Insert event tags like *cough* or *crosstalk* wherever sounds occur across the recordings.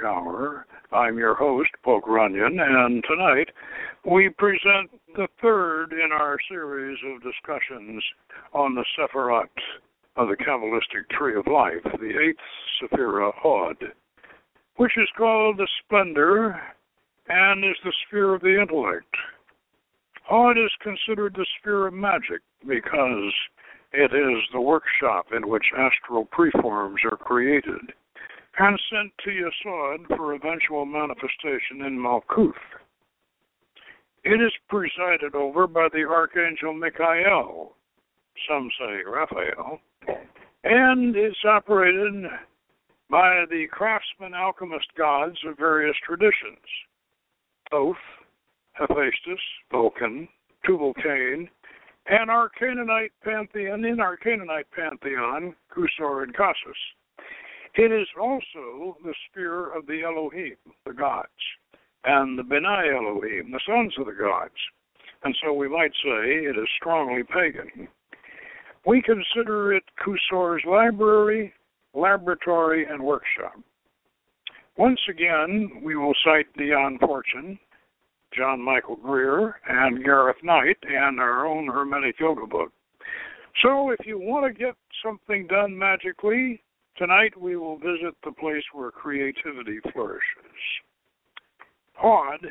the Hour. I'm your host, Poke Runyon, and tonight we present the third in our series of discussions on the Sephirot of uh, the Kabbalistic Tree of Life, the eighth Sephirah Hod, which is called the Splendor and is the sphere of the intellect. Hod is considered the sphere of magic because it is the workshop in which astral preforms are created and sent to Yesod for eventual manifestation in Malkuth. It is presided over by the Archangel Michael, some say Raphael, and is operated by the craftsman alchemist gods of various traditions Thoth, Hephaestus, Vulcan, Tubal-Cain, and our Canaanite pantheon, in our Canaanite pantheon, Kusor and Khasis. It is also the sphere of the Elohim, the gods, and the Beni Elohim, the sons of the gods. And so we might say it is strongly pagan. We consider it Kusor's library, laboratory, and workshop. Once again, we will cite Dion Fortune, John Michael Greer, and Gareth Knight, and our own Hermetic Yoga book. So if you want to get something done magically, tonight we will visit the place where creativity flourishes. Hod,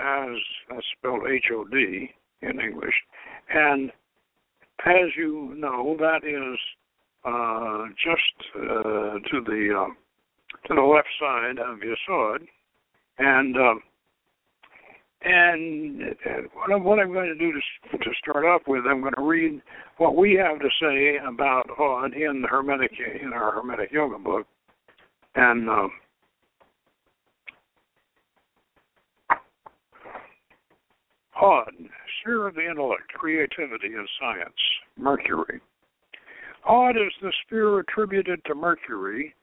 as that's spelled H O D in English, and as you know, that is uh, just uh, to the uh, to the left side of Yesod, and and uh, what I'm going to do to, to start off with, I'm going to read what we have to say about Hod in the Hermetic in our Hermetic Yoga book, and um, Hod, sphere of the intellect, creativity, and science. Mercury. Hod is the sphere attributed to Mercury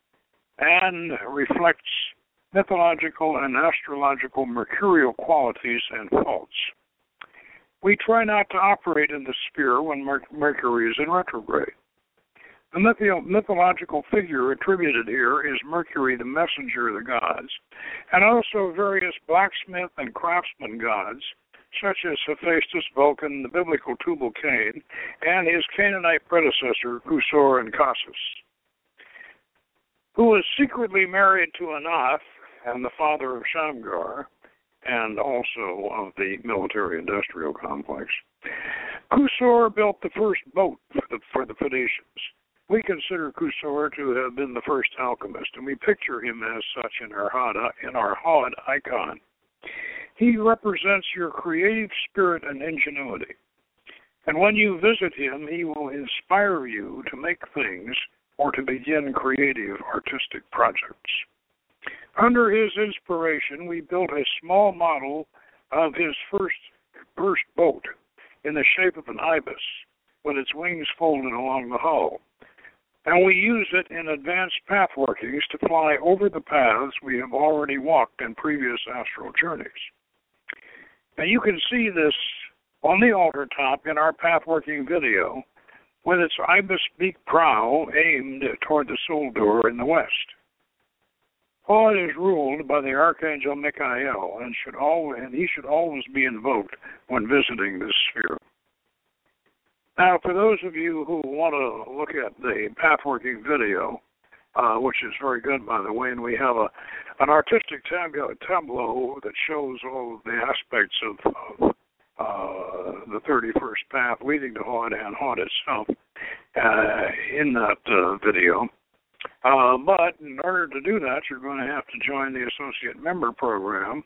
and reflects mythological and astrological mercurial qualities and faults. We try not to operate in the sphere when Mercury is in retrograde. The mythological figure attributed here is Mercury, the messenger of the gods, and also various blacksmith and craftsman gods, such as Hephaestus, Vulcan, the biblical Tubal Cain, and his Canaanite predecessor, Kusor and Khasis, who was secretly married to Anath, and the father of Shamgar, and also of the military industrial complex. Kusor built the first boat for the, for the Phoenicians. We consider Kusor to have been the first alchemist, and we picture him as such in our Hod, in our Hod icon. He represents your creative spirit and ingenuity. And when you visit him, he will inspire you to make things or to begin creative artistic projects. Under his inspiration, we built a small model of his first first boat in the shape of an ibis with its wings folded along the hull. And we use it in advanced path workings to fly over the paths we have already walked in previous astral journeys. Now you can see this on the altar top in our pathworking video with its ibis beak prow aimed toward the soul door in the west. Hod is ruled by the Archangel Michael and should always, and he should always be invoked when visiting this sphere. Now, for those of you who want to look at the pathworking video, uh, which is very good, by the way, and we have a an artistic tableau, that shows all of the aspects of, of uh, the 31st path leading to Hod and Hod itself uh, in that uh, video. Uh, but in order to do that, you're going to have to join the associate member program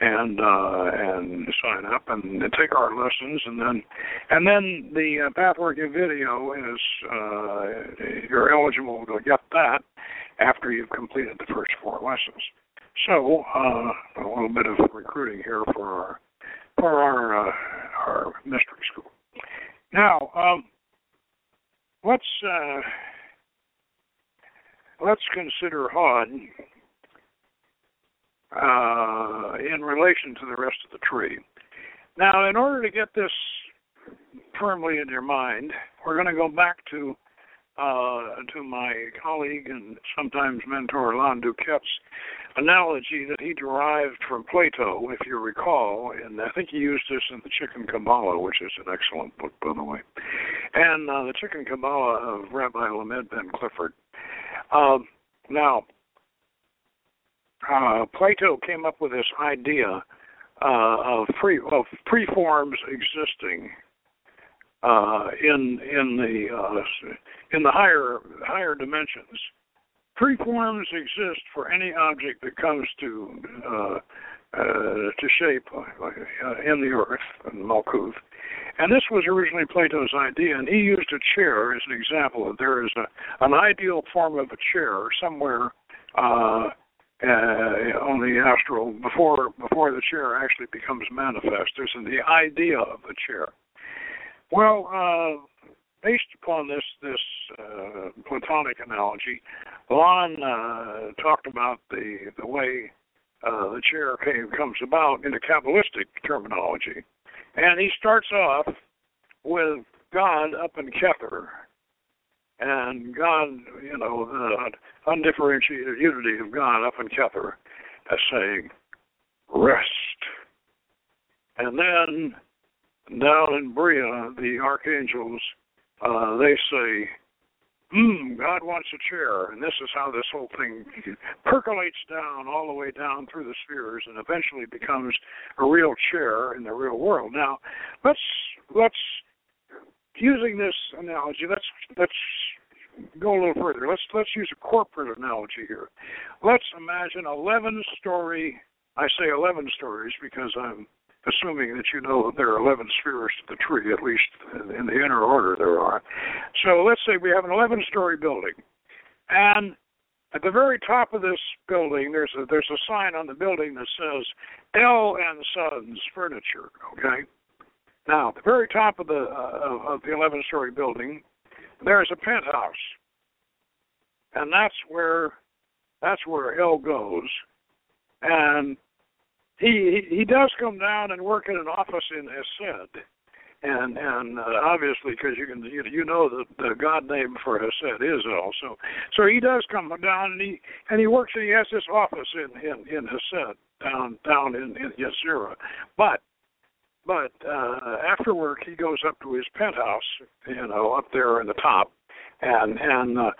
and uh, and sign up and take our lessons, and then and then the uh, pathworking video is uh, you're eligible to get that after you've completed the first four lessons. So uh, a little bit of recruiting here for our for our uh, our mystery school. Now um, let's. Uh, let's consider Hod uh, in relation to the rest of the tree. Now, in order to get this firmly in your mind, we're going to go back to uh, to my colleague and sometimes mentor Lon DuQuette's analogy that he derived from Plato, if you recall, and I think he used this in the Chicken Kabbalah, which is an excellent book, by the way, and uh, the Chicken Kabbalah of Rabbi Lamed Ben Clifford. Uh, now, uh, Plato came up with this idea uh, of preforms existing uh, in in the uh, in the higher higher dimensions. Preforms exist for any object that comes to uh, uh, to shape uh, in the earth, in Malkuth. And this was originally Plato's idea, and he used a chair as an example. There is a, an ideal form of a chair somewhere uh, uh, on the astral before before the chair actually becomes manifest. There's the idea of the chair. Well, uh, based upon this this uh, Platonic analogy, Lon uh, talked about the the way uh, the chair came, comes about in the Kabbalistic terminology, and he starts off with God up in Kether, and God, you know, the undifferentiated unity of God up in Kether, as saying, rest. And then down in Briah, the archangels, uh, they say, hmm, God wants a chair. And this is how this whole thing *laughs* percolates down all the way down through the spheres and eventually becomes a real chair in the real world. Now, let's, let's, using this analogy, let's, let's go a little further. Let's let's use a corporate analogy here. Let's imagine 11 story. I say 11 stories because I'm assuming that you know that there are 11 spheres to the tree, at least in the inner order there are. So let's say we have an 11 story building, and at the very top of this building, there's a there's a sign on the building that says El and Sons Furniture. Okay. Now, at the very top of the uh, of the 11 story building, there's a penthouse, and that's where that's where El goes, and he he, does come down and work in an office in Hesed, and and uh, obviously because you can you, you know the the god name for Hesed is also. So he does come down and he and he works and he has this office in in in Hesed down down in in Yetzirah, but but uh after work he goes up to his penthouse you know up there in the top. And and uh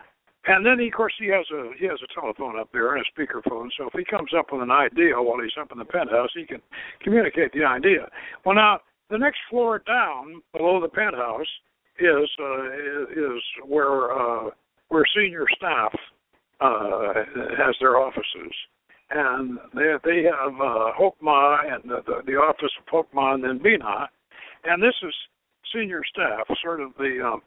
and then, he, of course, he has a he has a telephone up there and a speakerphone. So if he comes up with an idea while he's up in the penthouse, he can communicate the idea. Well, now the next floor down below the penthouse is uh, is where uh, where senior staff uh, has their offices, and they they have uh, Hokmah and the, the the office of Hokmah and then Binah, and this is senior staff, sort of the um,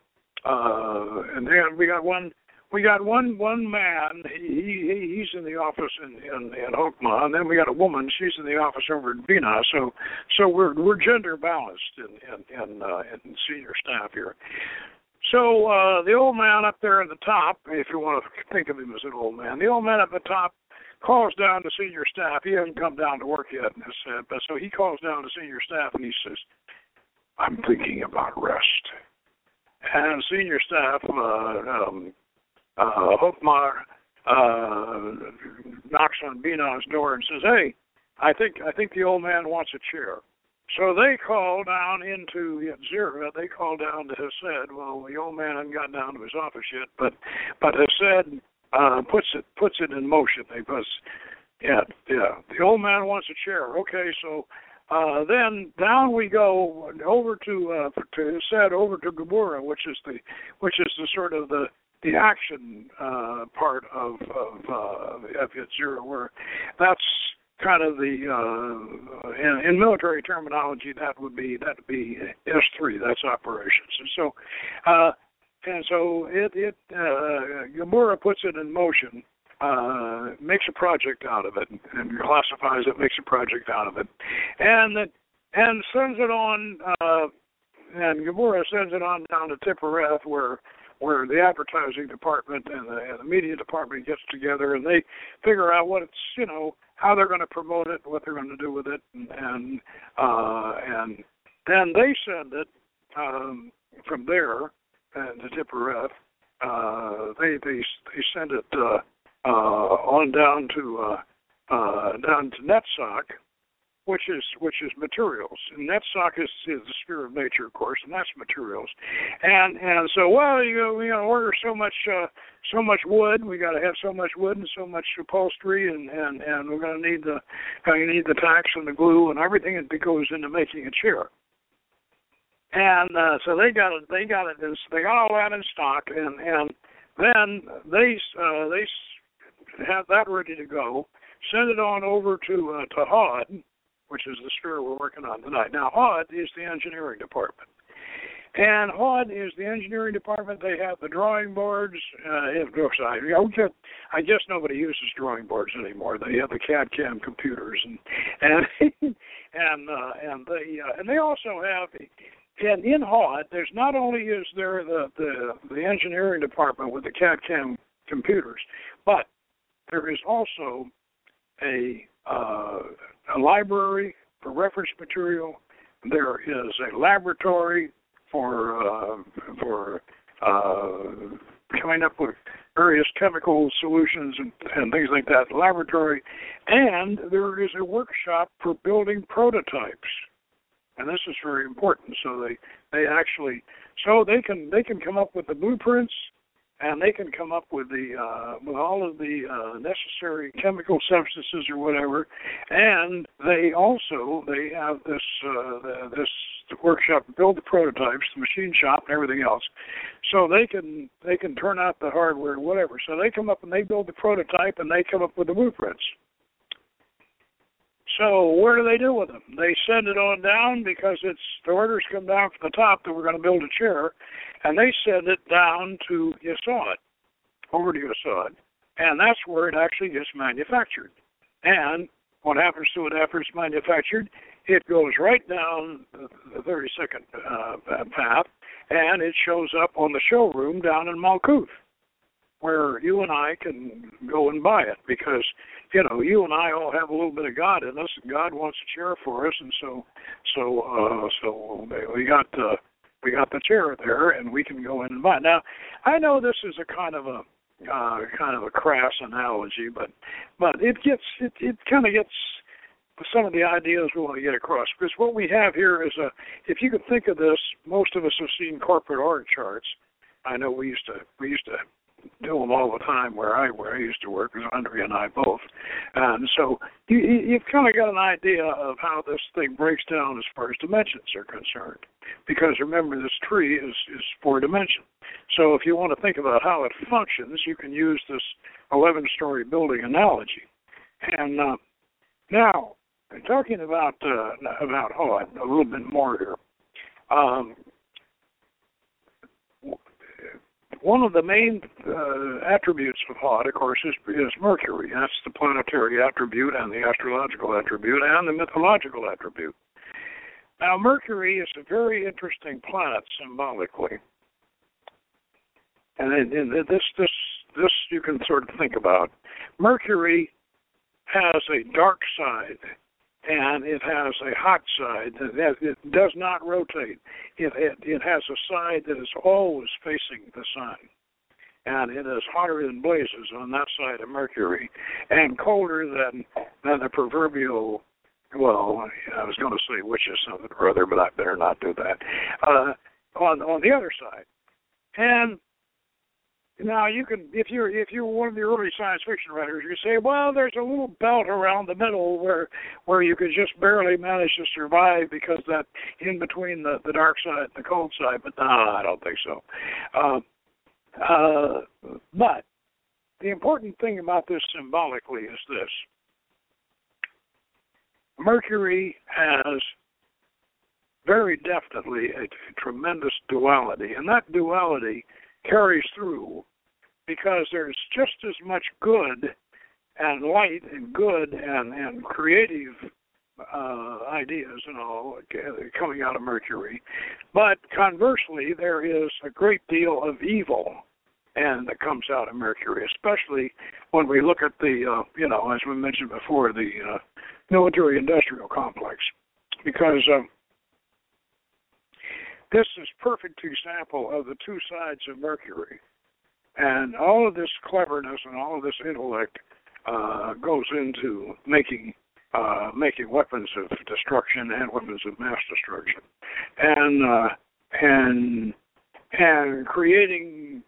uh, and then we got one we got one one man. He, he he's in the office in in, in Hokmah, and then we got a woman. She's in the office over in Binah. So so we're we're gender balanced in in in, uh, in senior staff here. So uh, the old man up there at the top, if you want to think of him as an old man, the old man at the top calls down to senior staff. He hasn't come down to work yet, uh, but so he calls down to senior staff and he says, "I'm thinking about rest." And senior staff uh, um, uh, Hokmah uh, knocks on Binah's door and says, "Hey, I think I think the old man wants a chair." So they call down into Yetzirah. They call down to Hesed. Well, the old man hasn't got down to his office yet, but but Hesed uh, puts it puts it in motion. They puts yeah yeah. The old man wants a chair. Okay, so uh, then down we go over to uh, to Hesed, over to Geburah, which is the which is the sort of the the action uh, part of of uh, zero, where that's kind of the uh, in, in military terminology that would be that would be S three. That's operations, and so uh, and so it it uh, Geburah puts it in motion. Uh, makes a project out of it and classifies it, makes a project out of it, and that and sends it on. Uh, and Geburah sends it on down to Tifereth, where where the advertising department and the, and the media department gets together and they figure out what it's you know how they're going to promote it, what they're going to do with it, and and, uh, and then they send it um, from there, and the Tifereth, uh, they they they send it uh, uh, on down to uh, uh, down to Netzach, which is which is materials. And Netzach is, is the sphere of nature, of course, and that's materials. And and so well, you know, we gotta order so much uh, so much wood. We got to have so much wood and so much upholstery, and and and we're gonna need the gonna need the tacks and the glue and everything that goes into making a chair. And uh, so they got it. They got it. They got all that in stock, and and then they uh, they have that ready to go. Send it on over to uh, to HOD, which is the sphere we're working on tonight. Now, HOD is the engineering department. And HOD is the engineering department. They have the drawing boards. Uh, if, I, I guess nobody uses drawing boards anymore. They have the CAD CAM computers, and and *laughs* and uh, and they uh, and they also have. And in HOD, there's not only is there the the, the engineering department with the CAD CAM computers, but there is also a uh, a library for reference material. There is a laboratory for uh, for uh, coming up with various chemical solutions and, and things like that. Laboratory, and there is a workshop for building prototypes, and this is very important. So they they actually so they can they can come up with the blueprints and they can come up with the uh, with all of the uh, necessary chemical substances or whatever, and they also they have this uh, the, this workshop to build the prototypes, the machine shop, and everything else, so they can they can turn out the hardware, whatever. So they come up and they build the prototype, and they come up with the blueprints. So where do they do with them? They send it on down because it's the orders come down from the top that we're going to build a chair, and they send it down to Yesod, over to Yesod, and that's where it actually gets manufactured. And what happens to it after it's manufactured? It goes right down the 32nd uh, path, and it shows up on the showroom down in Malkuth, where you and I can go and buy it because you know, you and I all have a little bit of God in us, and God wants a chair for us, and so, so, uh, so we got uh, we got the chair there, and we can go in and buy. Now, I know this is a kind of a uh, kind of a crass analogy, but but it gets it it kind of gets some of the ideas we want to get across because what we have here is a if you could think of this, most of us have seen corporate org charts. I know we used to we used to do them all the time where I where I used to work, because Andrea and I both, and so you you've kind of got an idea of how this thing breaks down as far as dimensions are concerned, because remember this tree is is four dimension. So if you want to think about how it functions, you can use this 11-story building analogy, and uh, now talking about uh, about HOD a little bit more here. Um, one of the main uh, attributes of HOD, of course, is, is Mercury. That's the planetary attribute and the astrological attribute and the mythological attribute. Now, Mercury is a very interesting planet symbolically, and this this this you can sort of think about. Mercury has a dark side and it has a hot side. That it does not rotate. It, it, it has a side that is always facing the sun, and it is hotter than blazes on that side of Mercury, and colder than than the proverbial. Well, I was going to say witches something or other, but I better not do that. Uh, on on the other side, and now you can, if you're if you're one of the early science fiction writers, you say, well, there's a little belt around the middle where where you could just barely manage to survive because that in between the the dark side and the cold side. But no, I don't think so. Uh, uh, but the important thing about this symbolically is this: Mercury has very definitely a tremendous duality, and that duality carries through because there's just as much good and light and good and and creative uh, ideas and all coming out of Mercury, but conversely, there is a great deal of evil and that comes out of Mercury, especially when we look at the uh, you know as we mentioned before the uh, military industrial complex, because. Uh, this is perfect example of the two sides of Mercury. And all of this cleverness and all of this intellect uh, goes into making uh, making weapons of destruction and weapons of mass destruction, and uh, and and creating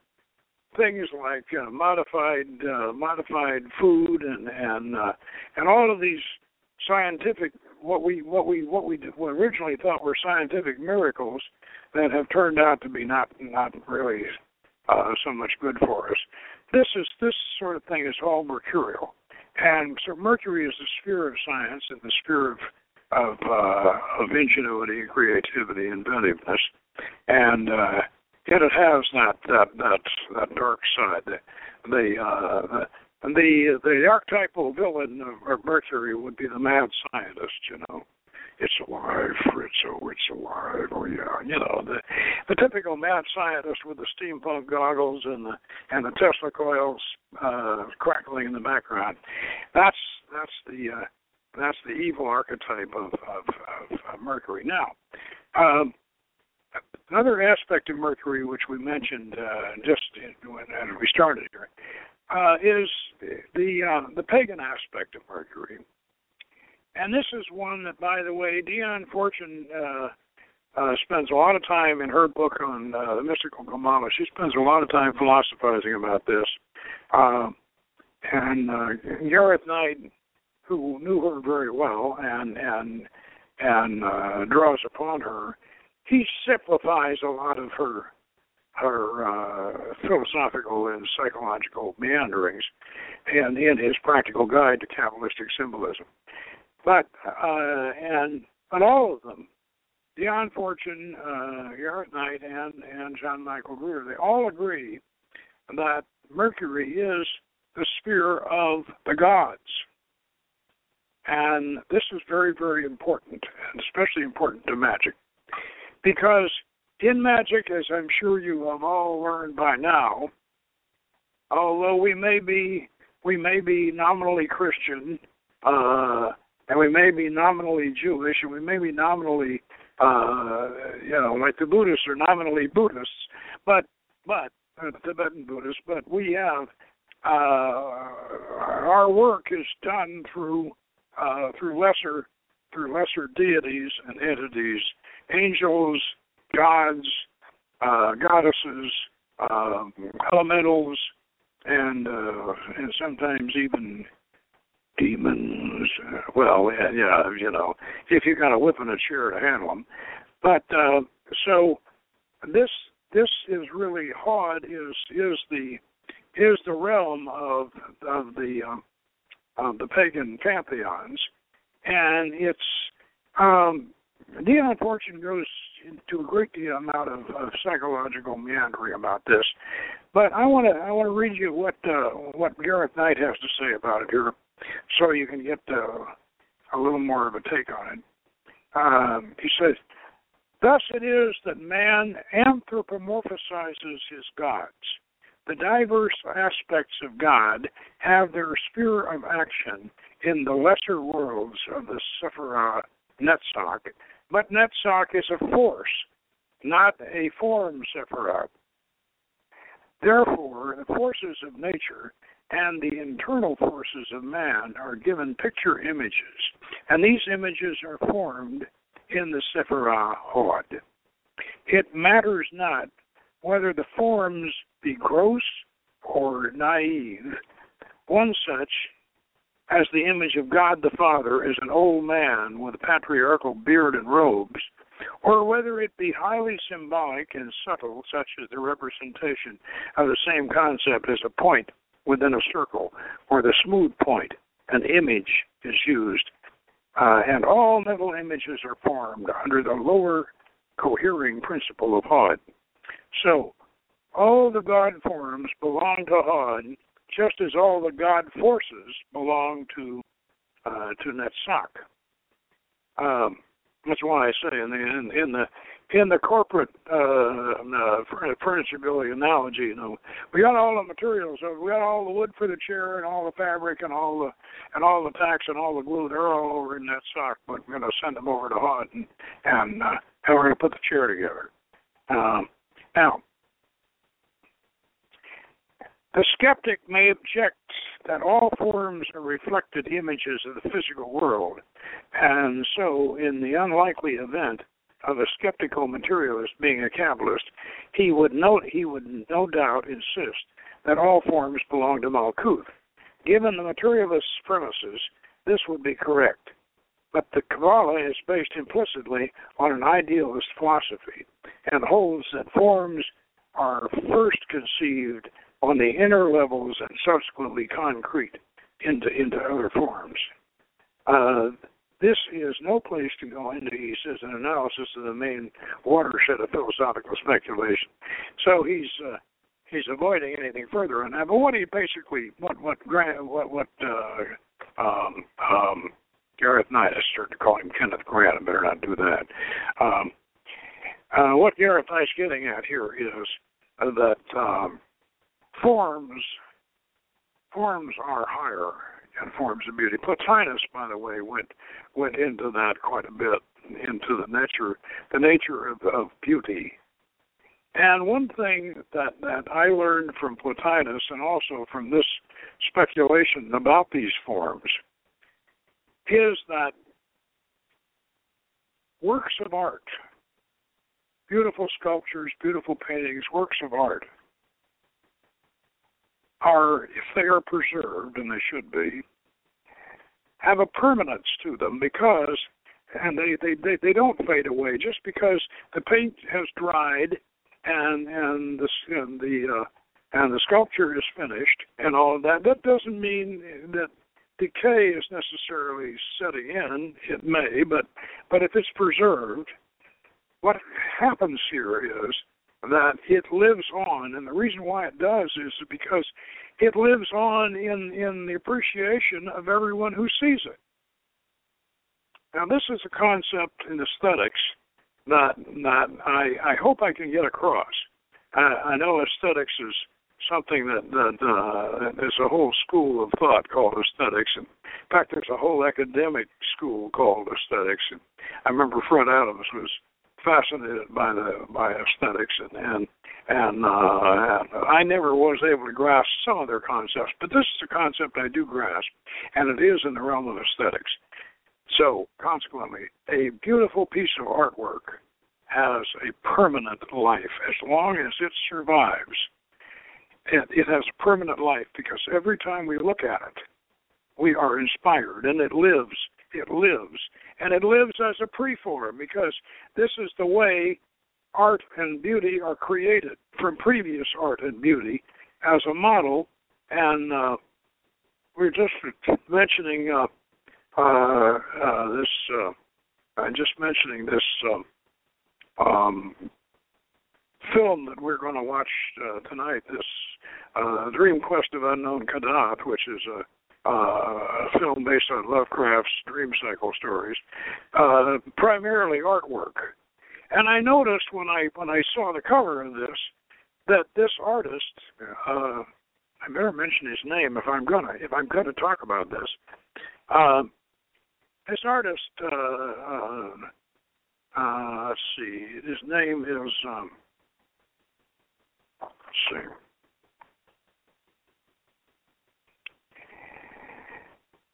things like uh, modified uh, modified food and and uh, and all of these scientific what we what we what we originally thought were scientific miracles that have turned out to be not not really uh, so much good for us. This is this sort of thing is all mercurial, and so Mercury is the sphere of science and the sphere of of uh, of ingenuity, creativity, inventiveness, and uh, yet it has that that that that dark side. The the uh, the the archetypal villain of Mercury would be the mad scientist, you know. It's alive, Fritzo. It's alive. Oh yeah, you know the the typical mad scientist with the steampunk goggles and the and the Tesla coils uh, crackling in the background. That's that's the uh, that's the evil archetype of of, of, of Mercury. Now, um, another aspect of Mercury, which we mentioned uh, just when as we started here, uh, is the uh, the pagan aspect of Mercury, and this is one that, by the way, Dion Fortune uh, uh, spends a lot of time in her book on uh, the mystical Kabbalah. She spends a lot of time philosophizing about this, uh, and uh, Gareth Knight, who knew her very well and and and uh, draws upon her, he simplifies a lot of her her uh, philosophical and psychological meanderings and in his practical guide to Kabbalistic symbolism. But uh, and but all of them, Dion Fortune, uh, Gareth Knight, and and John Michael Greer, they all agree that Mercury is the sphere of the gods. And this is very, very important, and especially important to magic. Because in magic, as I'm sure you have all learned by now, although we may be we may be nominally Christian, uh, and we may be nominally Jewish, and we may be nominally, uh, you know, like the Buddhists are nominally Buddhists, but but uh, Tibetan Buddhists, but we have uh, our work is done through uh, through lesser through lesser deities and entities, angels, gods, uh, goddesses, uh, elementals, and uh, and sometimes even demons. Uh, well, yeah, you know, if you got a whip and a chair to handle them. But uh, so this this is really Hod. Is is the is the realm of of the um, of the pagan pantheons, and it's um, Dion Fortune goes into a great deal amount of, of psychological meandering about this, but I want to I want to read you what uh, what Gareth Knight has to say about it here, so you can get uh, a little more of a take on it. Um, he says, "Thus it is that man anthropomorphizes his gods." The diverse aspects of God have their sphere of action in the lesser worlds of the Sephirah Netzach, but Netzach is a force, not a form Sephirah. Therefore, the forces of nature and the internal forces of man are given picture images, and these images are formed in the Sephirah Hod. It matters not whether the forms be gross or naive. One such as the image of God the Father is an old man with a patriarchal beard and robes, or whether it be highly symbolic and subtle, such as the representation of the same concept as a point within a circle, or the smooth point, an image is used, uh, and all mental images are formed under the lower cohering principle of Hod. So, all the God forms belong to Hod, just as all the God forces belong to uh, to Netzach. Um, that's why I say in the in, in the in the corporate uh, uh, furniture building analogy, you know, we got all the materials, so we got all the wood for the chair and all the fabric and all the and all the tacks and all the glue. They're all over in that sock, but we're going to send them over to Hod and and, uh, and we're going to put the chair together. Um, now, the skeptic may object that all forms are reflected images of the physical world, and so, in the unlikely event of a skeptical materialist being a Kabbalist, he would no he would no doubt insist that all forms belong to Malkuth. Given the materialist's premises, this would be correct. But the Kabbalah is based implicitly on an idealist philosophy and holds that forms are first conceived on the inner levels and subsequently concrete into into other forms. Uh, this is no place to go into, he says, an analysis of the main watershed of philosophical speculation. So he's uh, he's avoiding anything further on that. But what he basically, what what what what uh, um, um, Gareth Knight, I started to call him Kenneth Grant. I better not do that. Um, uh, what Gareth Knight's getting at here is that um, forms forms are higher and forms of beauty. Plotinus, by the way, went went into that quite a bit, into the nature the nature of, of beauty. And one thing that, that I learned from Plotinus and also from this speculation about these forms is that works of art, beautiful sculptures, beautiful paintings, works of art, are, if they are preserved, and they should be, have a permanence to them because, and they, they, they, they don't fade away just because the paint has dried and and the and the uh, and the sculpture is finished and all of that. That doesn't mean that decay is necessarily setting in. It may, but but if it's preserved, what happens here is that it lives on, and the reason why it does is because it lives on in in the appreciation of everyone who sees it. Now, this is a concept in aesthetics that that I I hope I can get across. I, I know aesthetics is something that that uh, there's a whole school of thought called aesthetics, and in fact, there's a whole academic school called aesthetics. And I remember Fred Adams was fascinated by the by aesthetics and and and, uh, and I never was able to grasp some of their concepts, but this is a concept I do grasp, and it is in the realm of aesthetics. So, consequently, a beautiful piece of artwork has a permanent life as long as it survives. It, it has a permanent life because every time we look at it, we are inspired, and it lives. It lives, and it lives as a preform because this is the way art and beauty are created from previous art and beauty as a model. And uh, we're just mentioning uh, uh, uh, this. Uh, I'm just mentioning this um, um, film that we're going to watch uh, tonight. This uh, Dream Quest of Unknown Kadath, which is a, uh, a film based on Lovecraft's dream cycle stories, uh, primarily artwork. And I noticed when I when I saw the cover of this that this artist, uh, I better mention his name if I'm gonna if I'm gonna talk about this. Uh, this artist, uh, uh, uh, let's see, his name is um, let's see.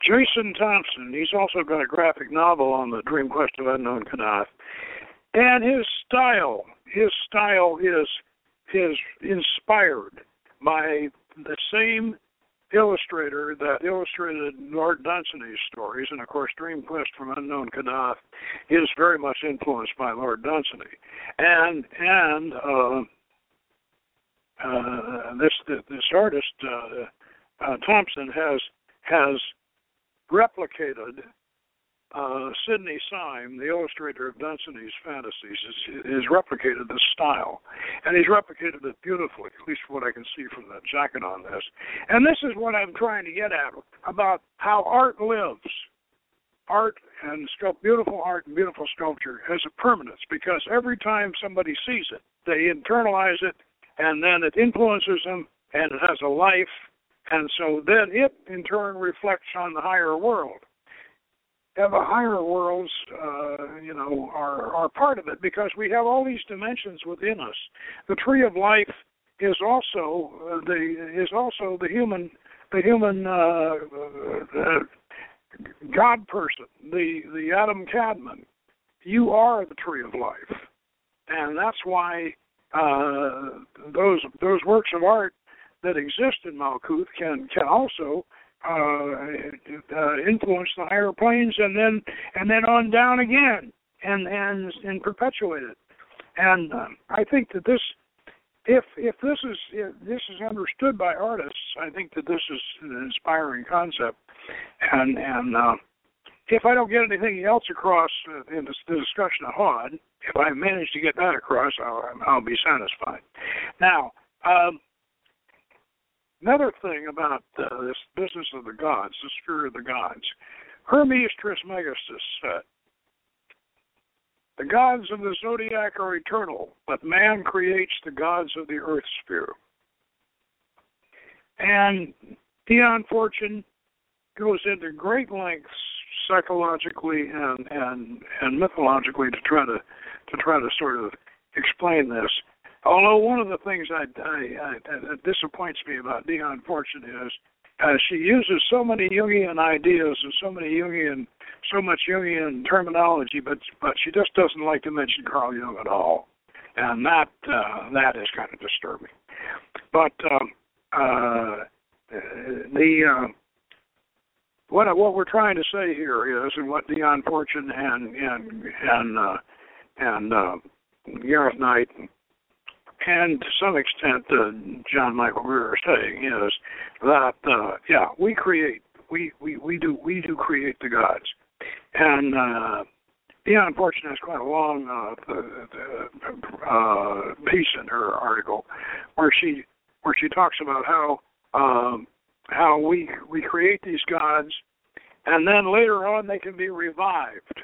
Jason Thompson. He's also got a graphic novel on the Dream Quest of Unknown Kadath. And his style, his style is is inspired by the same illustrator that illustrated Lord Dunsany's stories, and of course, Dream Quest from Unknown Kadath is very much influenced by Lord Dunsany, and and uh, uh, this this artist uh, uh, Thompson has has replicated uh, Sidney Sime, the illustrator of Dunsany's fantasies, has replicated this style, and he's replicated it beautifully, at least what I can see from the jacket on this. And this is what I'm trying to get at about how art lives. Art and sculpt, beautiful art and beautiful sculpture has a permanence because every time somebody sees it, they internalize it, and then it influences them, and it has a life, and so then it in turn reflects on the higher world and the higher worlds, uh, you know, are are part of it because we have all these dimensions within us. The tree of life is also uh, the is also the human the human uh, uh, God person, the the Adam Kadmon. You are the tree of life, and that's why uh, those those works of art that exist in Malkuth can can also uh, uh, influence the higher planes, and then and then on down again, and and and perpetuate it. And uh, I think that this, if if this is if this is understood by artists, I think that this is an inspiring concept. And and uh, if I don't get anything else across in the discussion of Hod, if I manage to get that across, I'll I'll be satisfied. Now. Um, Another thing about uh, this business of the gods, the sphere of the gods, Hermes Trismegistus said, The gods of the zodiac are eternal, but man creates the gods of the earth sphere. And Dion Fortune goes into great lengths psychologically and and and mythologically to try to to try to sort of explain this. Although one of the things I, I, I that disappoints me about Dion Fortune is uh, she uses so many Jungian ideas and so many Jungian, so much Jungian terminology, but but she just doesn't like to mention Carl Jung at all, and that uh, that is kind of disturbing. But um, uh, the uh, what what we're trying to say here is, and what Dion Fortune and and and uh, and uh, Gareth Knight and to some extent uh, John Michael Greer is saying is that uh, yeah we create we, we we do we do create the gods. And uh, Dion Fortune has quite a long uh, uh, piece in her article where she where she talks about how um, how we we create these gods and then later on they can be revived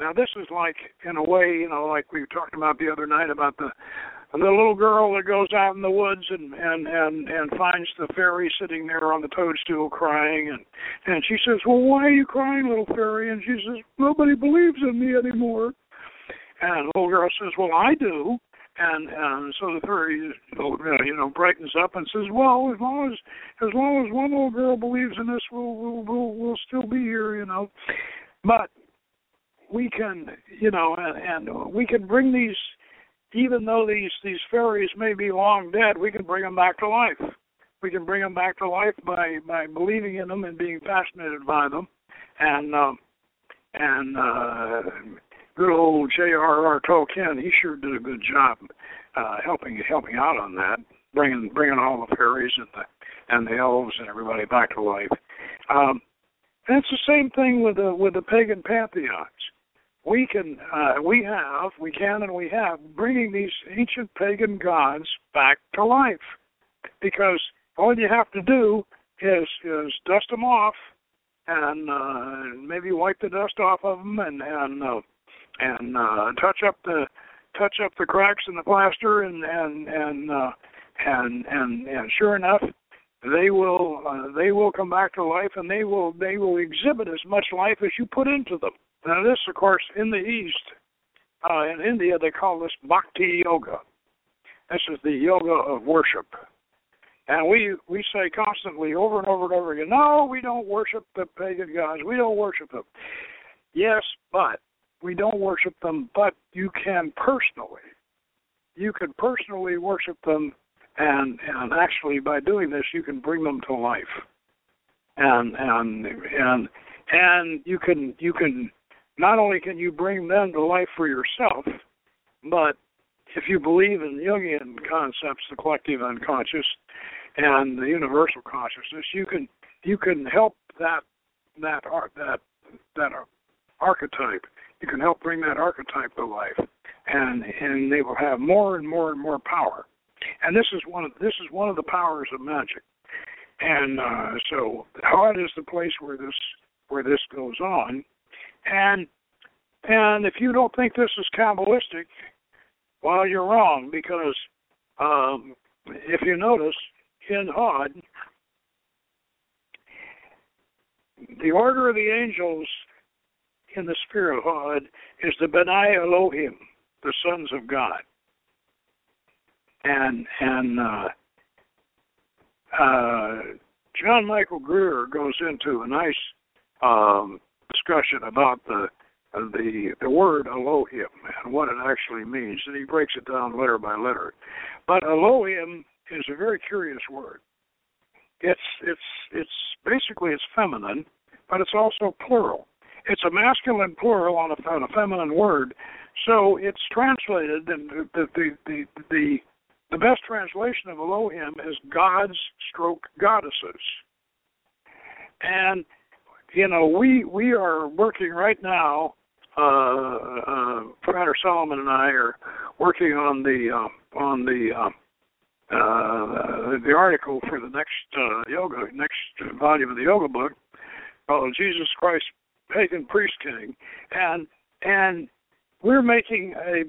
now this is like, in a way, you know, like we talked about the other night about the the little girl that goes out in the woods and and and and finds the fairy sitting there on the toadstool crying. And and she says well why are you crying little fairy? And she says nobody believes in me anymore. And the little girl says well i do. And and so the fairy you know brightens up and says well as long as as long as one little girl believes in us we'll we'll we'll, we'll still be here you know. But we can, you know, and, and we can bring these, even though these these fairies may be long dead, we can bring them back to life. We can bring them back to life by by believing in them and being fascinated by them, and um, and uh, good old J.R.R. Tolkien, he sure did a good job uh, helping helping out on that, bringing bringing all the fairies and the and the elves and everybody back to life. Um, and the same thing with the with the pagan pantheons we can uh, we have we can and we have bringing these ancient pagan gods back to life. Because all you have to do is is dust them off and uh, maybe wipe the dust off of them and and uh, and uh, touch up the touch up the cracks in the plaster and and and uh, and and and sure enough they will uh, they will come back to life and they will they will exhibit as much life as you put into them now, this, of course, in the East, uh, in India, they call this bhakti yoga. This is the yoga of worship. And we we say constantly over and over and over again, no, we don't worship the pagan gods. We don't worship them. Yes, but we don't worship them, but you can personally. You can personally worship them and and actually by doing this you can bring them to life. And and and and you can you can not only can you bring them to life for yourself, but if you believe in Jungian concepts, the collective unconscious and the universal consciousness, you can you can help that that that that archetype. You can help bring that archetype to life, and and they will have more and more and more power. And this is one of this is one of the powers of magic. And uh, so, Hod is the place where this where this goes on, and and if you don't think this is Kabbalistic, well, you're wrong because um, if you notice in Hod, the order of the angels in the of Hod is the Beni Elohim, the sons of God. And and uh, uh, John Michael Greer goes into a nice um, discussion about the uh, the the word Elohim and what it actually means, and he breaks it down letter by letter. But Elohim is a very curious word. It's it's it's basically it's feminine, but it's also plural. It's a masculine plural on a, on a feminine word, so it's translated and the the the the, the best translation of Elohim is gods stroke goddesses. And you know we we are working right now uh, uh, Professor Solomon and I are working on the uh, on the uh, uh, the article for the next uh, yoga next volume of the yoga book called Jesus Christ Pagan Priest King, and and we're making a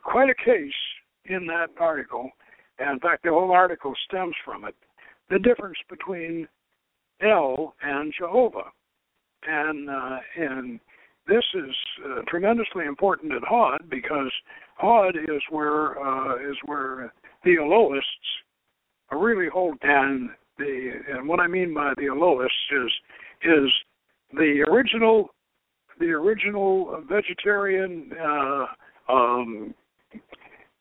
quite a case in that article. And in fact, the whole article stems from it. The difference between El and Jehovah, and uh, and this is uh, tremendously important at Hod because Hod is where uh, is where the Elohists really hold and the and what I mean by the Elohists is is the original the original vegetarian uh, um,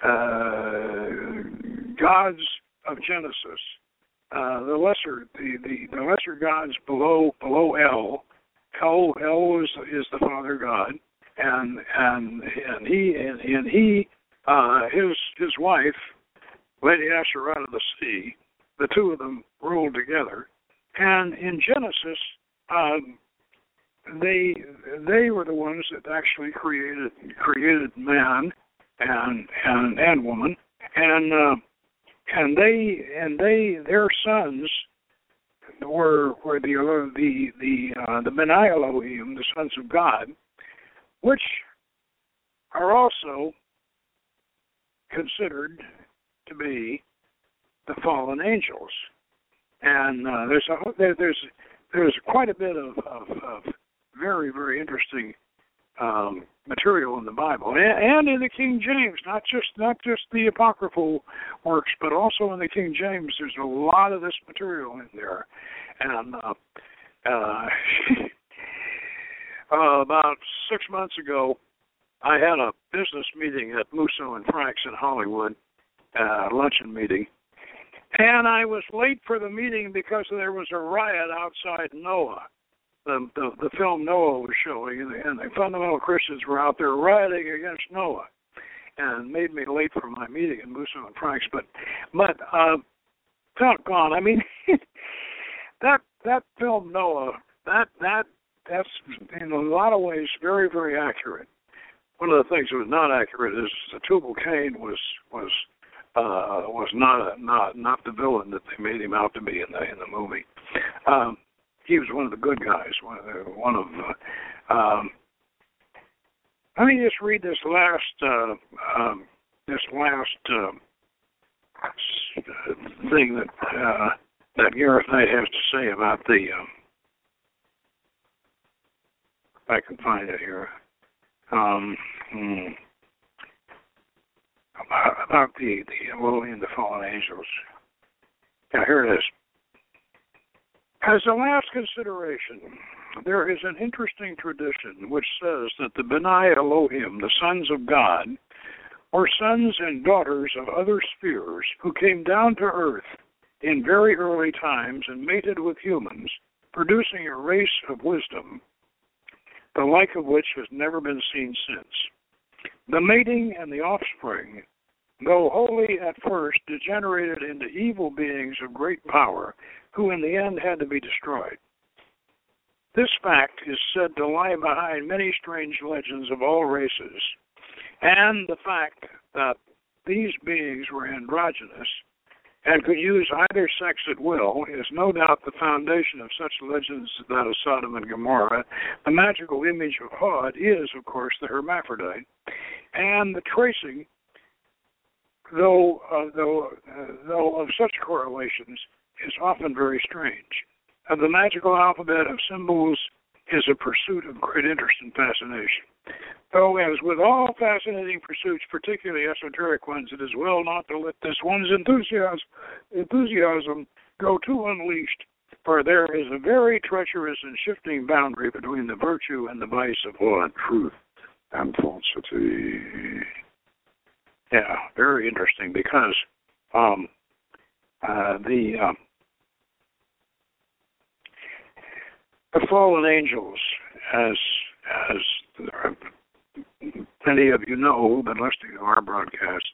uh, gods of Genesis, uh, the lesser the, the, the lesser gods below below El El El is is the Father God, and and and he and, and he uh, his his wife, Lady Asher out of the sea, the two of them ruled together, and in Genesis, um, they they were the ones that actually created created man and and and woman, and uh, and they and they their sons were were the the the uh, the Beni Elohim, the sons of God, which are also considered to be the fallen angels. And uh, there's a there, there's there's quite a bit of, of, of very very interesting um, material in the Bible and, and in the King James, not just not just the apocryphal works, but also in the King James. There's a lot of this material in there, and uh, uh, *laughs* uh, about six months ago, I had a business meeting at Musso and Frank's in Hollywood, uh, luncheon meeting, and I was late for the meeting because there was a riot outside Noah the, the the film Noah was showing, and the, the fundamental Christians were out there rioting against Noah, and made me late for my meeting in Musso and Frank's. But but uh, gone. I mean, *laughs* that that film Noah, that that that's in a lot of ways very very accurate. One of the things that was not accurate is that Tubal Cain was was uh, was not not not the villain that they made him out to be in the in the movie. Um, he was one of the good guys. One of uh, um, let me just read this last uh, um, this last uh, thing that uh, that Gareth Knight has to say about the. Um, if I can find it here. Um, hmm, about, about the the Lily and the fallen angels. Yeah, here it is. As a last consideration, there is an interesting tradition which says that the Beni Elohim, the sons of God, were sons and daughters of other spheres who came down to earth in very early times and mated with humans, producing a race of wisdom, the like of which has never been seen since. The mating and the offspring, though wholly at first degenerated into evil beings of great power, who in the end had to be destroyed. This fact is said to lie behind many strange legends of all races, and the fact that these beings were androgynous and could use either sex at will is no doubt the foundation of such legends as that of Sodom and Gomorrah. The magical image of Hod is, of course, the hermaphrodite, and the tracing, though uh, though uh, though of such correlations, is often very strange. of the magical alphabet of symbols is a pursuit of great interest and fascination. Though, as with all fascinating pursuits, particularly esoteric ones, it is well not to let this one's enthusiasm, enthusiasm go too unleashed, for there is a very treacherous and shifting boundary between the virtue and the vice of law and truth and falsity. Yeah, very interesting because um, uh, the uh, the fallen angels, as as many of you know who've been listening to our broadcast,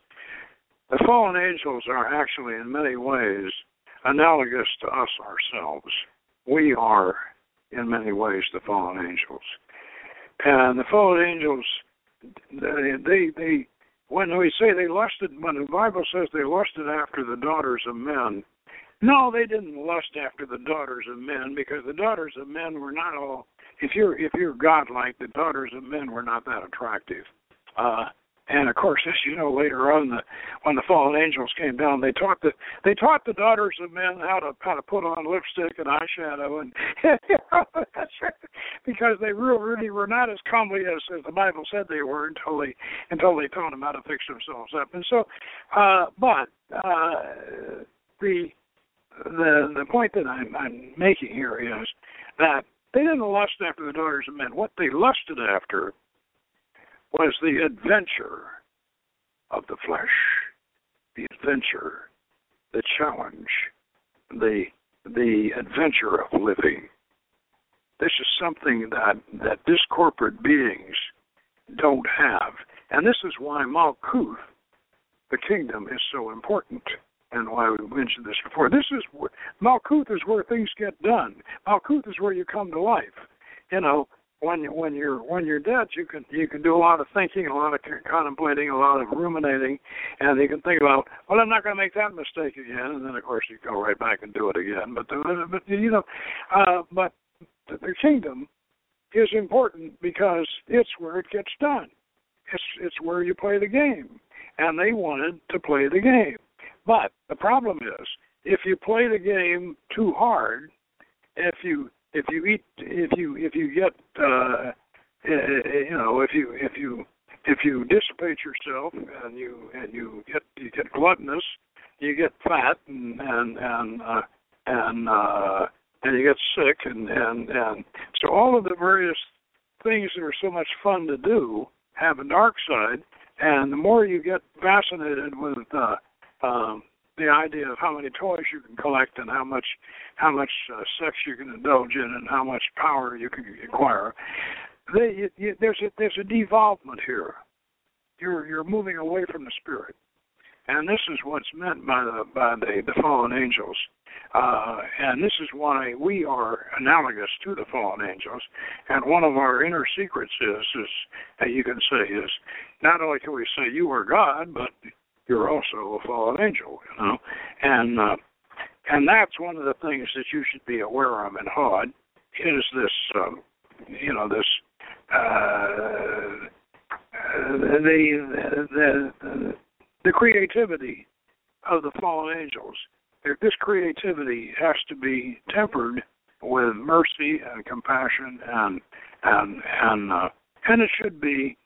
the fallen angels are actually in many ways analogous to us ourselves. We are in many ways the fallen angels, and the fallen angels they they, they when we say they lusted, when the Bible says they lusted after the daughters of men, no, they didn't lust after the daughters of men because the daughters of men were not all. If you're if you're godlike, the daughters of men were not that attractive. Uh, and of course, as you know, later on, the, when the fallen angels came down, they taught the they taught the daughters of men how to how to put on lipstick and eyeshadow, and *laughs* because they really, really were not as comely as, as the Bible said they were until they until they taught them how to fix themselves up. And so, uh, but uh, the the the point that I'm, I'm making here is that they didn't lust after the daughters of men. What they lusted after was the adventure of the flesh, the adventure, the challenge, the the adventure of living. This is something that that discorporate beings don't have, and this is why Malkuth, the kingdom, is so important and why we mentioned this before. This is where, Malkuth is where things get done. Malkuth is where you come to life. You know, when when you're when you're dead, you can you can do a lot of thinking, a lot of contemplating, a lot of ruminating, and you can think about, well, I'm not going to make that mistake again, and then of course you go right back and do it again. But the, but you know, uh, but the kingdom is important because it's where it gets done. It's it's where you play the game, and they wanted to play the game. But the problem is, if you play the game too hard, if you if you eat if you if you get uh, eh, eh, you know if you if you if you dissipate yourself and you and you get you get gluttonous, you get fat and and and uh, and uh, and you get sick and and and so all of the various things that are so much fun to do have a dark side, and the more you get fascinated with uh, um, the idea of how many toys you can collect and how much how much uh, sex you can indulge in and how much power you can acquire. They, you, you, there's a there's a devolvement here. You're you're moving away from the spirit, and this is what's meant by the by the, the fallen angels. Uh, and this is why we are analogous to the fallen angels. And one of our inner secrets is, is that you can say is, not only can we say you are God, but you're also a fallen angel, you know, and uh, and that's one of the things that you should be aware of in Hod is this, um, you know, this uh, the, the the the creativity of the fallen angels. This creativity has to be tempered with mercy and compassion and and and uh, and it should be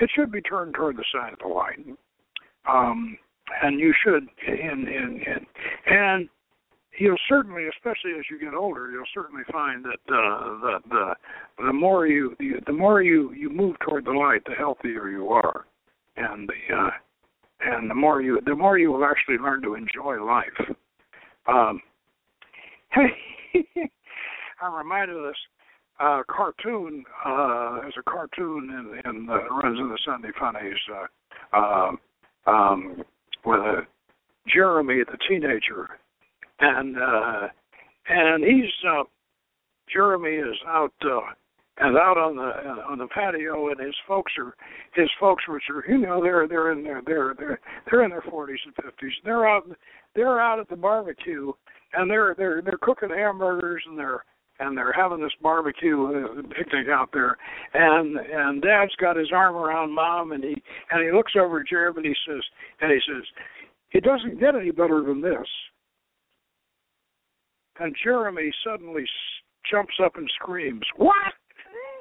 it should be turned toward the side of the light um, and you should and and and and you'll certainly, especially as you get older, you'll certainly find that uh, the the the more you the more you you move toward the light, the healthier you are, and the uh, and the more you the more you will actually learn to enjoy life. Um, *laughs* I'm reminded of this uh, cartoon. Uh, there's a cartoon in, in the runs in the Sunday Funnies. Uh, uh, um, with a Jeremy, the teenager, and uh, and he's uh, Jeremy is out uh, and out on the uh, on the patio, and his folks are his folks, which are you know they're they're in their they're they're they're in their forties and fifties. They're out they're out at the barbecue, and they're they're they're cooking hamburgers and they're and they're having this barbecue uh, picnic out there and and dad's got his arm around mom and he and he looks over at Jeremy and he says and he says it doesn't get any better than this and Jeremy suddenly jumps up and screams, "What?"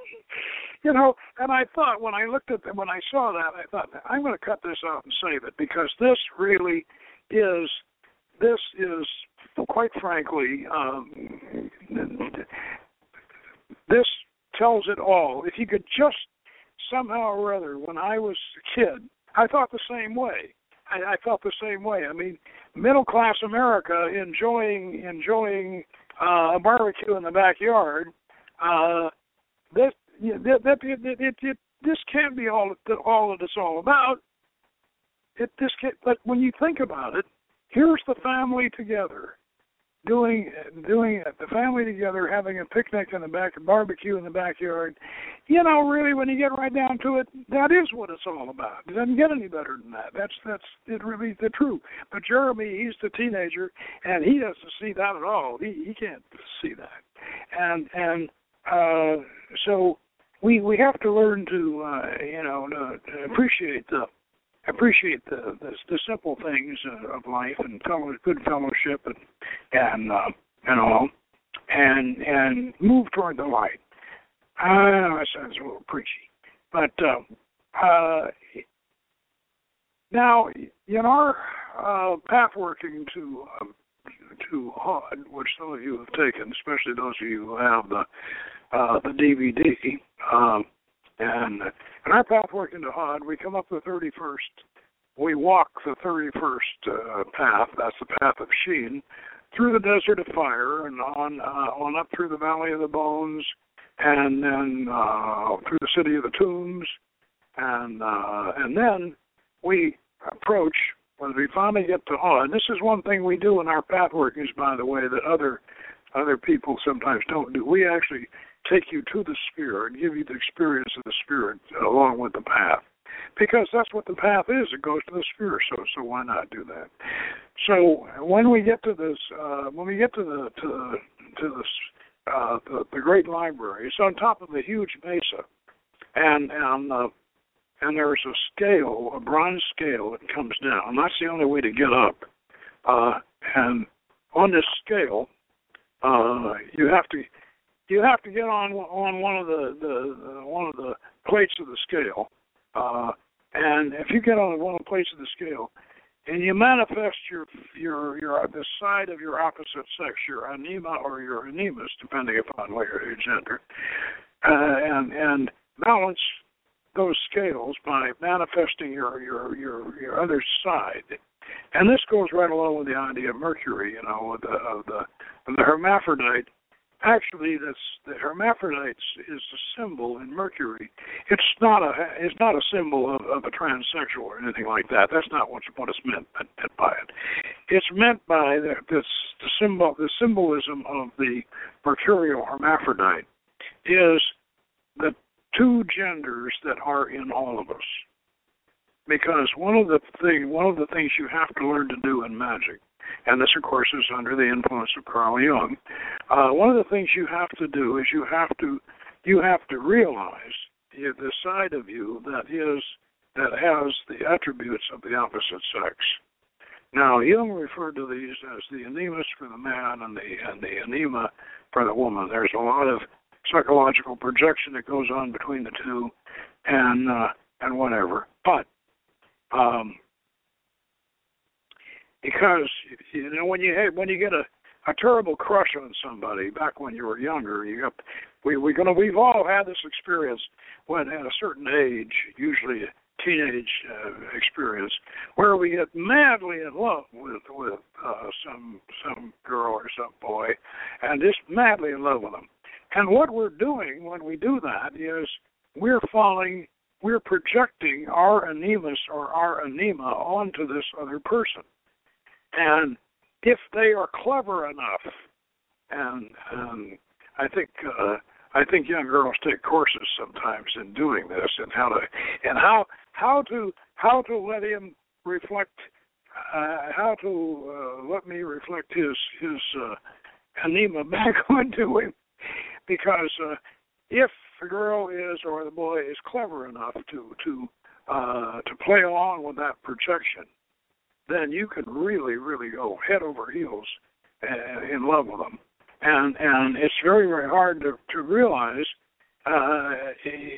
*laughs* you know, and I thought when I looked at them, when I saw that, I thought I'm going to cut this out and save it because this really is this is quite frankly um, this tells it all. If you could just somehow or other, when I was a kid, I thought the same way. I, I felt the same way. I mean, middle class America enjoying enjoying uh, a barbecue in the backyard. Uh, this that, that it, it, it, this can't be all all that it's all about. It this can but when you think about it, here's the family together doing doing the family together having a picnic in the back a barbecue in the backyard. You know really when you get right down to it that is what it's all about. It doesn't get any better than that. That's that's it really the truth. But jeremy he's the teenager and he doesn't see that at all. He he can't see that. And and uh so we we have to learn to uh you know to, to appreciate the appreciate the, the the simple things uh, of life and fellow, good fellowship and and uh, and all, and and move toward the light. I know that sounds a little preachy, but uh, uh, now in our uh, path working to uh, to HOD, which some of you have taken, especially those of you who have the uh, the DVD. Um, and in our path working to HOD, we come up the 31st. We walk the 31st uh, path. That's the path of Shin, through the desert of fire and on uh, on up through the valley of the bones, and then uh, through the city of the tombs, and uh, and then we approach when we finally get to HOD. And this is one thing we do in our path workings, by the way, that other other people sometimes don't do. We actually take you to the Sphere and give you the experience of the Spirit along with the path. Because that's what the path is. It goes to the Sphere, so so why not do that? So when we get to this, uh, when we get to the to the, to this uh, the, the great library, it's on top of a huge mesa, and and uh, and there's a scale, a bronze scale that comes down. And That's the only way to get up. Uh, and on this scale, uh, you have to you have to get on on one of the, the, the one of the plates of the scale, uh, and if you get on one of the plates of the scale, and you manifest your your your the side of your opposite sex, your anima or your animus, depending upon what your gender, uh, and and balance those scales by manifesting your your your your other side. And this goes right along with the idea of Mercury, you know, of the of the, of the hermaphrodite actually this the hermaphrodites is a symbol in Mercury. It's not a it's not a symbol of, of a transsexual or anything like that. That's not what what is meant by it. It's meant by the, this the symbol the symbolism of the mercurial hermaphrodite is the two genders that are in all of us. Because one of the thing one of the things you have to learn to do in magic and this, of course, is under the influence of Carl Jung. Uh, one of the things you have to do is you have to you have to realize the side of you that is that has the attributes of the opposite sex. Now, Jung referred to these as the animus for the man and the and the anima for the woman. There's a lot of psychological projection that goes on between the two, and uh, and whatever. But um, because you know when you when you get a a terrible crush on somebody back when you were younger you got we we're gonna we've all had this experience when at a certain age usually a teenage uh, experience where we get madly in love with with uh, some some girl or some boy and just madly in love with them and what we're doing when we do that is we're falling we're projecting our animus or our anima onto this other person and if they are clever enough, and and I think uh, I think young girls take courses sometimes in doing this and how to and how how to how to let him reflect uh, how to uh, let me reflect his his uh, anima *laughs* back onto him. Because uh, if the girl is or the boy is clever enough to to uh, to play along with that projection then you can really, really go head over heels uh, in love with them. and and it's very very hard to to realize uh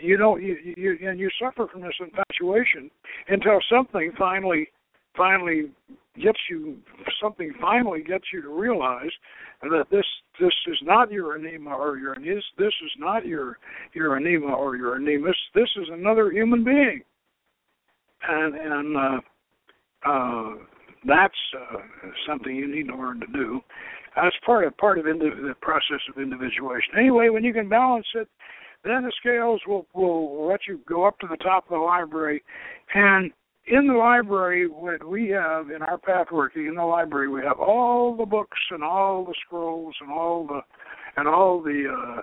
you don't you, you and you suffer from this infatuation until something finally finally gets you something finally gets you to realize that this this is not your anima or your this this is not your your anima or your animus this is another human being and and uh uh that's uh, something you need to learn to do. That's part of part of the process of individuation. Anyway when you can balance it then the scales will will let you go up to the top of the library. And in the library what we have in our pathworking in the library we have all the books and all the scrolls and all the and all the uh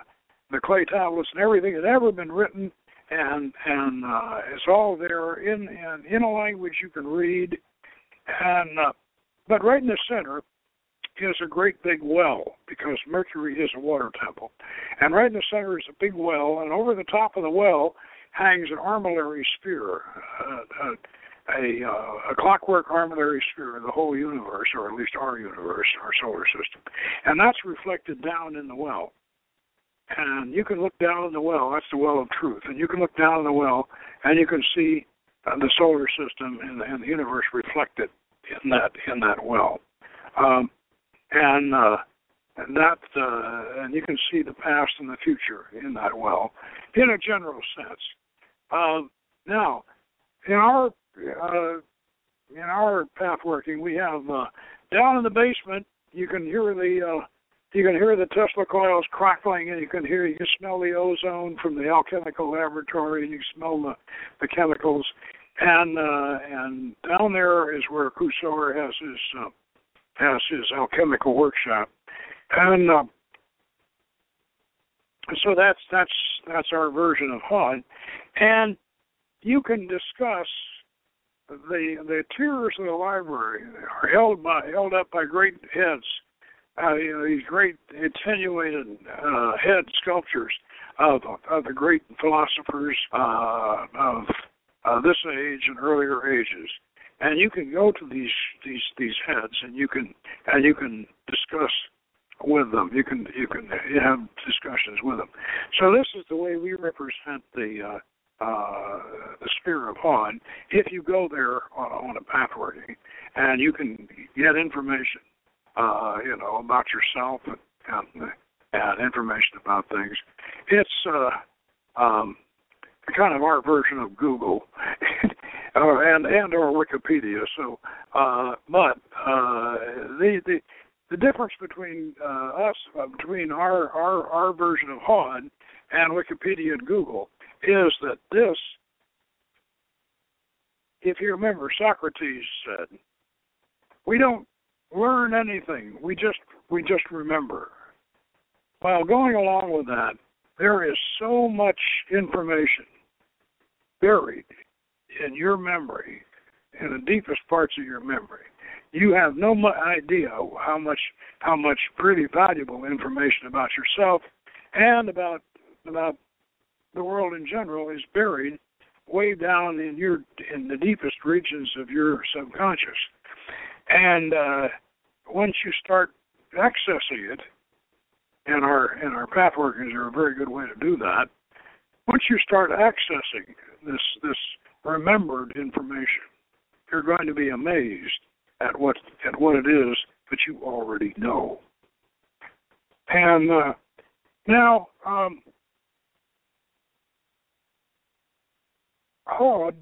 the clay tablets and everything that ever been written. And and uh it's all there in in in a language you can read and uh, but right in the center is a great big well because Mercury is a water temple. And right in the center is a big well, and over the top of the well hangs an armillary sphere, uh, uh, a, uh, a clockwork armillary sphere of the whole universe, or at least our universe, our solar system. And that's reflected down in the well. And you can look down in the well, that's the well of truth, and you can look down in the well and you can see uh, the solar system and and the universe reflected in that in that well. Um, and uh, that uh, and you can see the past and the future in that well, in a general sense. Uh, now, in our uh, in our path working, we have uh, down in the basement. You can hear the uh, you can hear the Tesla coils crackling, and you can hear you can smell the ozone from the alchemical laboratory, and you smell the the chemicals. And uh, and down there is where Kusor has his uh, has his alchemical workshop, and uh, so that's that's that's our version of Hod, and you can discuss the the tiers of the library are held by held up by great heads, uh, you know, these great attenuated uh, head sculptures of of the great philosophers uh, of uh, this age and earlier ages and you can go to these these these heads and you can and you can discuss with them. You can you can have discussions with them. So this is the way we represent the uh, uh, the sphere of Han. If you go there on, on a pathway, and you can get information, uh, you know, about yourself and, and, and information about things. It's uh, um, kind of our version of Google. *laughs* and and or Wikipedia. So, uh, but uh, the the the difference between uh, us uh, between our, our our version of HOD and Wikipedia and Google is that this, if you remember, Socrates said, we don't learn anything. We just we just remember. While going along with that, there is so much information buried in your memory, in the deepest parts of your memory, you have no idea how much how much pretty valuable information about yourself and about about the world in general is buried way down in your in the deepest regions of your subconscious. And uh, once you start accessing it, and our and our pathworkers are a very good way to do that. Once you start accessing this this remembered information. You're going to be amazed at what at what it is that you already know. And uh, now, um, HOD,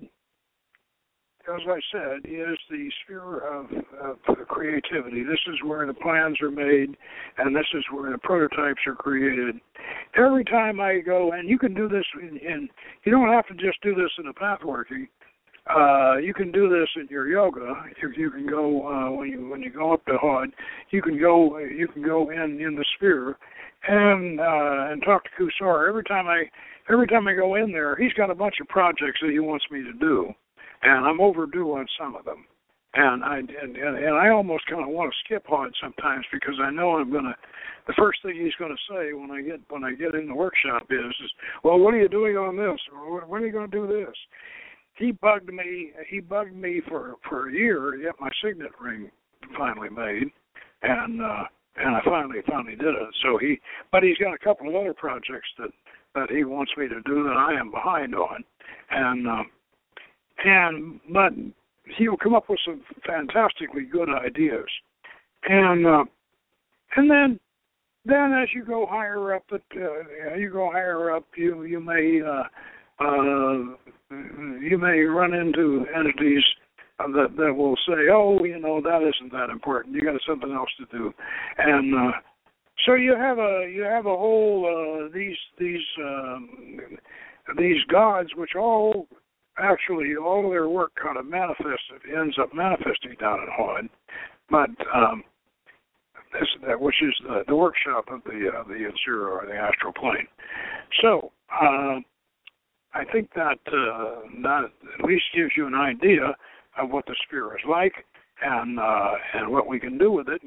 as I said, is the sphere of, of creativity. This is where the plans are made, and this is where the prototypes are created. Every time I go, and you can do this in, in you don't have to just do this in a pathworking. Uh, you can do this in your yoga. You, you can go uh, when you when you go up to Hod. You can go you can go in in the sphere, and uh, and talk to Kusor. Every time I every time I go in there, he's got a bunch of projects that he wants me to do, and I'm overdue on some of them and I and, and I almost kind of want to skip Hod sometimes because I know I'm gonna. The first thing he's going to say when I get when I get in the workshop is, is well, what are you doing on this? Or when are you going to do this? He bugged me. He bugged me for for a year to get my signet ring finally made, and uh, and I finally finally did it. So he, but he's got a couple of other projects that that he wants me to do that I am behind on, and um, and but he'll come up with some fantastically good ideas, and uh, and then then as you go higher up, it, uh, you go higher up, you you may uh, uh, you may run into entities that that will say, "Oh, you know, that isn't that important. You got something else to do," and uh, so you have a you have a whole uh, these these um, these gods, which all actually all of their work kind of manifests it ends up manifesting down in Hod, but um, this that which is the, the workshop of the uh, the Yetzirah or the astral plane. So uh, I think that uh, that at least gives you an idea of what the sphere is like and uh, and what we can do with it.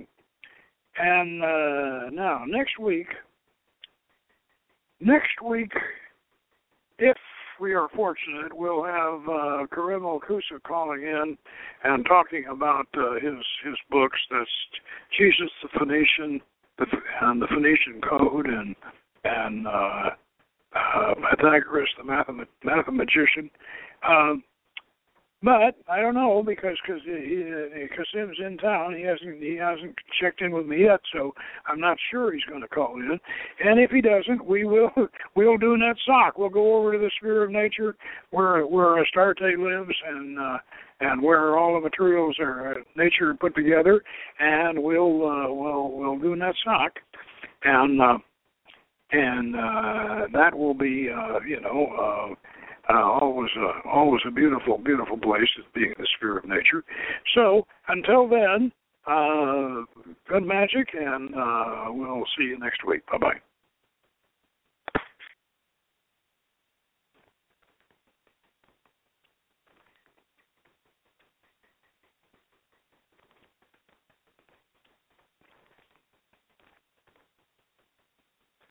And uh, now next week, next week, if we are fortunate, we'll have uh, Karim Koussa calling in and talking about uh, his his books. That's Jesus the Phoenician, the, and the Phoenician Code, and and uh, uh, Pythagoras the mathemat- mathematician. Um, but I don't know because because Kasim's in town. He hasn't he hasn't checked in with me yet, so I'm not sure he's going to call in. And if he doesn't, we will *laughs* we'll do net sock. We'll go over to the sphere of nature where where Astarte lives and uh, and where all the materials are uh, nature put together, and we'll uh, we'll we'll do net sock, and uh, and uh, that will be uh, you know. Uh, uh, always, uh, always a beautiful, beautiful place, being the sphere of nature. So until then, uh, good magic, and uh, we'll see you next week. Bye bye.